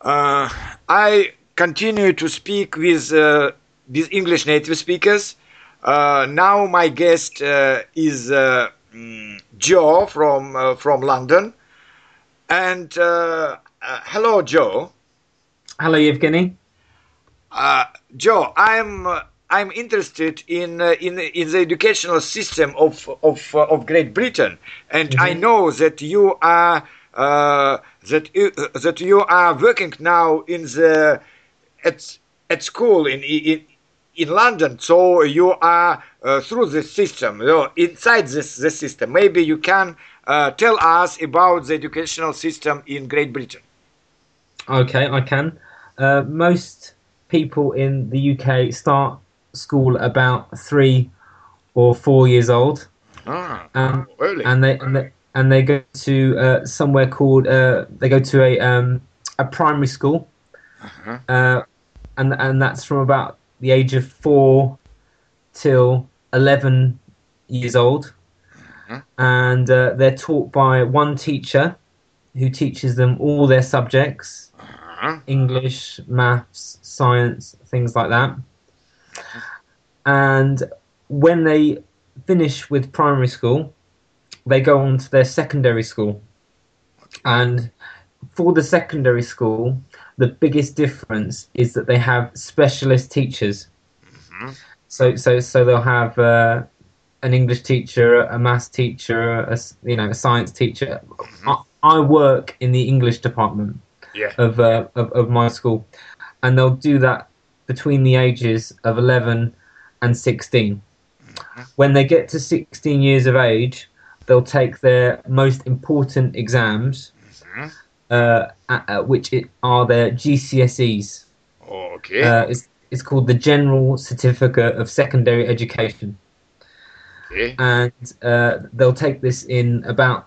Uh, I continue to speak with uh, with English native speakers. Uh, now my guest uh, is uh, mm, Joe from uh, from London, and hello, Joe. Hello, Evgueny. Joe, I'm I'm interested in uh, in in the educational system of of of Great Britain, and mm-hmm. I know that you are uh, that you, that you are working now in the at at school in in in London. So you are uh, through the system, you know, inside this the system. Maybe you can uh, tell us about the educational system in Great Britain. Okay, I can. Uh, most people in the UK start school about three or four years old. Ah, um, early. And they, and they and they go to uh, somewhere called uh, they go to a um, a primary school, uh-huh. uh, and and that's from about the age of four till eleven years old, uh-huh. and uh, they're taught by one teacher who teaches them all their subjects uh-huh. English, maths, science, things like that. And when they finish with primary school, they go on to their secondary school. And for the secondary school, the biggest difference is that they have specialist teachers. Mm-hmm. So, so, so they'll have uh, an English teacher, a maths teacher, a you know, a science teacher. Mm-hmm. I, I, work in the English department yeah. of, uh, of of my school, and they'll do that between the ages of eleven and 16. Mm-hmm. When they get to 16 years of age, they'll take their most important exams, mm-hmm. uh, at, which it, are their GCSEs. Okay. Uh, it's, it's called the General Certificate of Secondary Education. Okay. And uh, they'll take this in about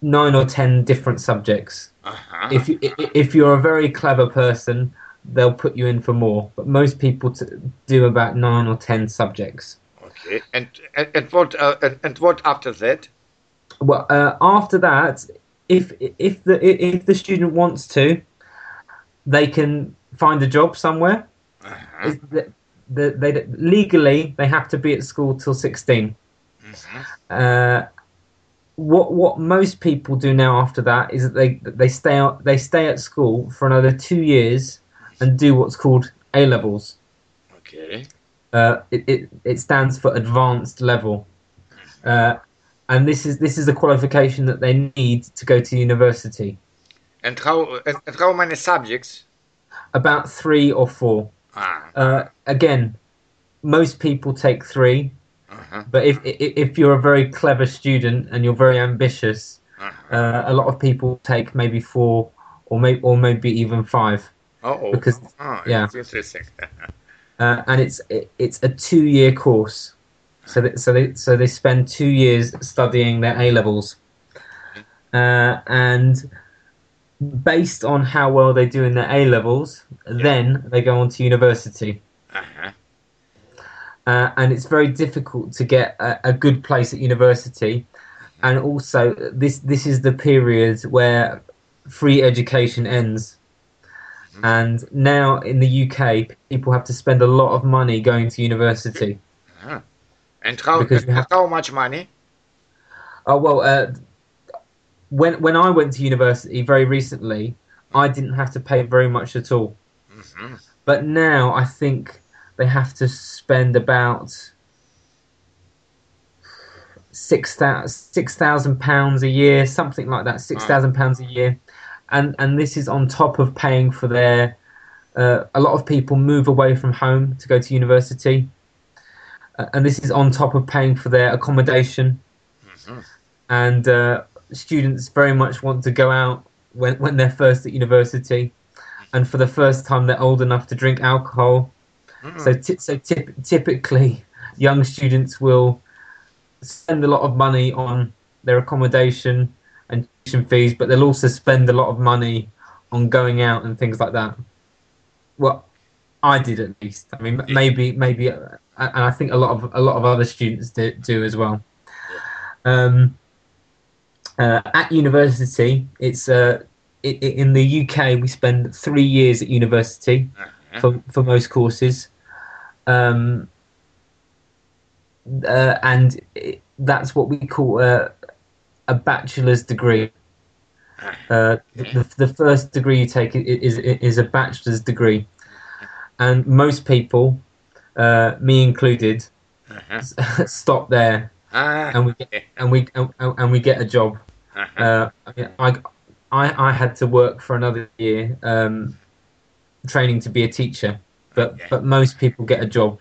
nine or ten different subjects. Uh-huh. If you, if you're a very clever person, they'll put you in for more. But most people t- do about nine or ten subjects. Okay, and and, and what uh, and, and, what after that? Well, uh, after that, if if the if the student wants to, they can find a job somewhere. Uh-huh. The, the, they legally they have to be at school till 16 mm-hmm. uh, what what most people do now after that is that they they stay out, they stay at school for another two years and do what's called A levels. Okay. Uh, it, it, it stands for advanced level, uh, and this is this is a qualification that they need to go to university. And how and, how many subjects? About three or four. Ah. Uh, again, most people take 3 uh-huh. but if if you're a very clever student and you're very ambitious, uh-huh. Uh, a lot of people take maybe four or maybe or maybe even five. Oh, because oh, yeah, interesting. uh, and it's it, it's a two year course, so that, so they so they spend two years studying their A levels, uh, and based on how well they do in their A levels, yeah. then they go on to university. Uh-huh. Uh, and it's very difficult to get a, a good place at university, and also this this is the period where free education ends Mm-hmm. And now in the UK, people have to spend a lot of money going to university. Uh-huh. And how, because have, how much money? Oh, well, uh, when, when I went to university very recently, I didn't have to pay very much at all. Mm-hmm. But now I think they have to spend about six thousand pounds a year, something like that, six thousand pounds a year and and this is on top of paying for their. Uh, a lot of people move away from home to go to university, and this is on top of paying for their accommodation. Mm-hmm. And uh, students very much want to go out when when they're first at university, and for the first time they're old enough to drink alcohol. Mm-hmm. So t- so typ- typically, young students will spend a lot of money on their accommodation and tuition fees, but they'll also spend a lot of money on going out and things like that. Well, I did at least. I mean, maybe, maybe, uh, and I think a lot of a lot of other students do, do as well. Um, uh, at university, it's uh, i- i- in the UK, we spend three years at university Uh-huh. for, for most courses. Um, uh, and i that's what we call a, a bachelor's degree. Uh, the, the first degree you take i- is, is a bachelor's degree. And most people, uh, me included, Uh-huh. stop there Ah, and we get, and we and, and we get a job. uh-huh. Uh, I, I, I had to work for another year, um, training to be a teacher, but but most people get a job.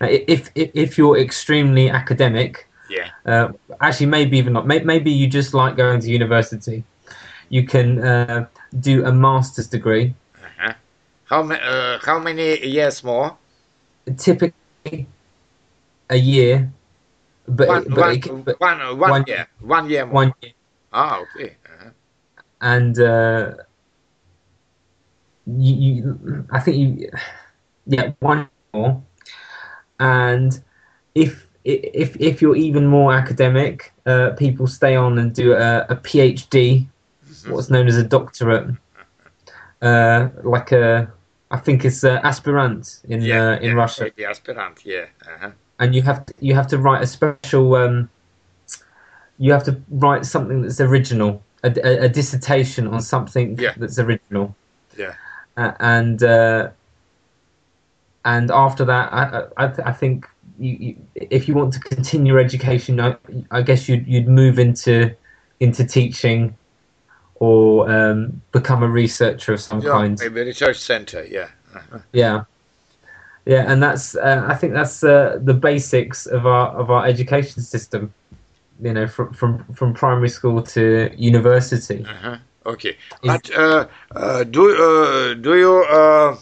Uh, If if if you're extremely academic, yeah. uh, actually maybe even not, maybe you just like going to university, you can uh, do a master's degree. How ma- uh, how many years more? Typically, a year, but One, it, but one, it, can- but one, one one- year. One year more. one year. Ah, okay. Uh-huh. and uh, you, you, I think you, yeah, one more. And if if if you're even more academic, uh, people stay on and do a, a PhD, what's known as a doctorate, uh, like a, I think it's uh, aspirant in Yeah, uh, in yeah, Russia, The aspirant, yeah. Uh-huh. and you have to, you have to write a special. Um, you have to write something that's original, a, a, a dissertation on something Yeah. that's original. Yeah. Uh, and uh, and after that, I I, I think you, you, if you want to continue your education, I, I guess you'd you'd move into into teaching or um, become a researcher of some Yeah, kind. maybe research center, yeah. Uh-huh. Yeah, yeah, and that's uh, I think that's uh, the basics of our of our education system. You know, from from from primary school to university. Uh-huh. Okay. Is- But uh, uh, do uh, do you uh,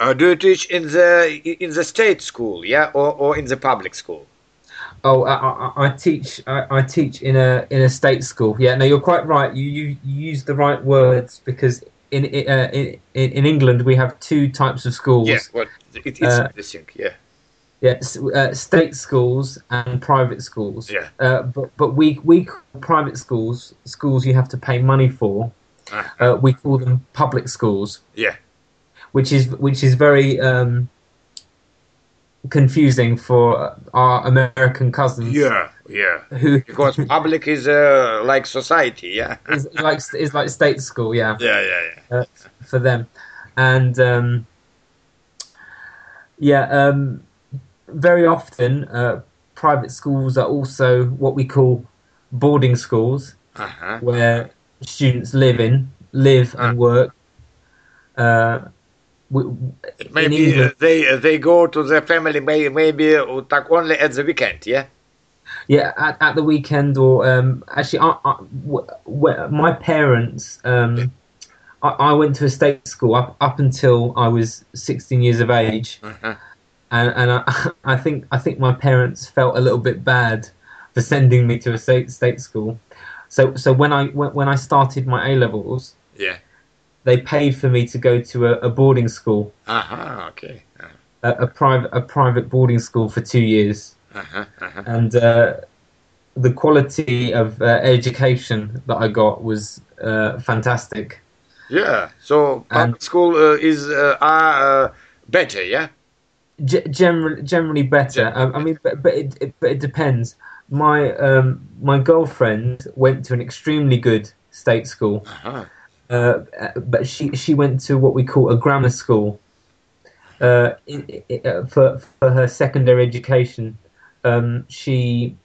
uh, do you teach in the in the state school, yeah, or, or in the public school? Oh, I, I, I teach. I, I teach in a in a state school. Yeah, no, you're quite right. You you, you use the right words because in uh, in in England we have two types of schools. Yeah, well, it, it's Uh, yeah. Yeah, s- uh, state schools and private schools. Yeah. Uh, but but we we call private schools schools you have to pay money for. Uh-huh. Uh, we call them public schools. Yeah. Which is which is very um, confusing for our American cousins. Yeah, yeah. Who Because public is uh, like society, yeah. is like is like state school. Yeah. Yeah, yeah, yeah. for them, and um, yeah, um, very often uh, private schools are also what we call boarding schools, Uh-huh. where students live in, live Ah. and work. Uh, we, Maybe uh, England- they uh, they go to their family may, maybe uh, only at the weekend, yeah. yeah, at, at the weekend or um, actually, I, I, w- w- my parents. Um, I, I went to a state school up up until I was 16 years of age. Uh-huh. and, and I, I think I think my parents felt a little bit bad for sending me to a state state school. So so when I when, when I started my A levels, Yeah. They paid for me to go to a, a boarding school, Uh-huh. Okay. Uh, a, a private a private boarding school for two years, Uh-huh. Uh-huh. and uh, the quality of uh, education that I got was uh, fantastic. Yeah. So public And- school uh, is uh, uh, better, yeah. G- generally, generally better. Yeah. Um, I mean, but but it, it but it depends. My um my girlfriend went to an extremely good state school, Uh-huh. Uh, but she she went to what we call a grammar school. Uh, i i uh, for for her secondary education, um, she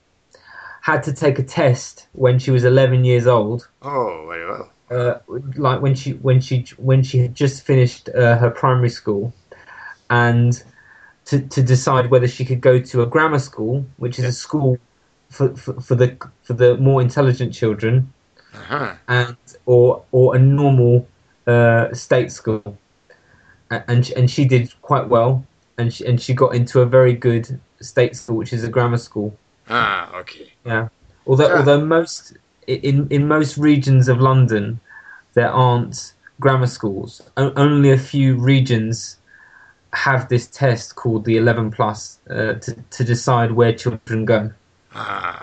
had to take a test when she was 11 years old. Oh, very well. Uh, like when she when she when she had just finished uh, her primary school, and to to decide whether she could go to a grammar school, which is a school for, for, for the for the more intelligent children, Uh-huh. and or or a normal uh, state school, and she, and she did quite well, and she and she got into a very good state school, which is a grammar school. Ah, okay. Yeah. Although Yeah. although most in in most regions of London there aren't grammar schools. O- only a few regions have this test called the 11 plus uh, to to decide where children go. Ah,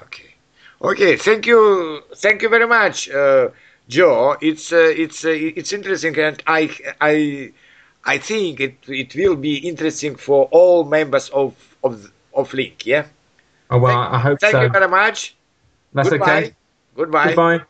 okay. Thank you. Thank you very much, uh, Joe, it's uh, it's uh, it's interesting, and I I I think it it will be interesting for all members of of of Link. Yeah. Oh well, Thank- I hope Thank so. Thank you very much. That's Goodbye. okay. Goodbye. Goodbye.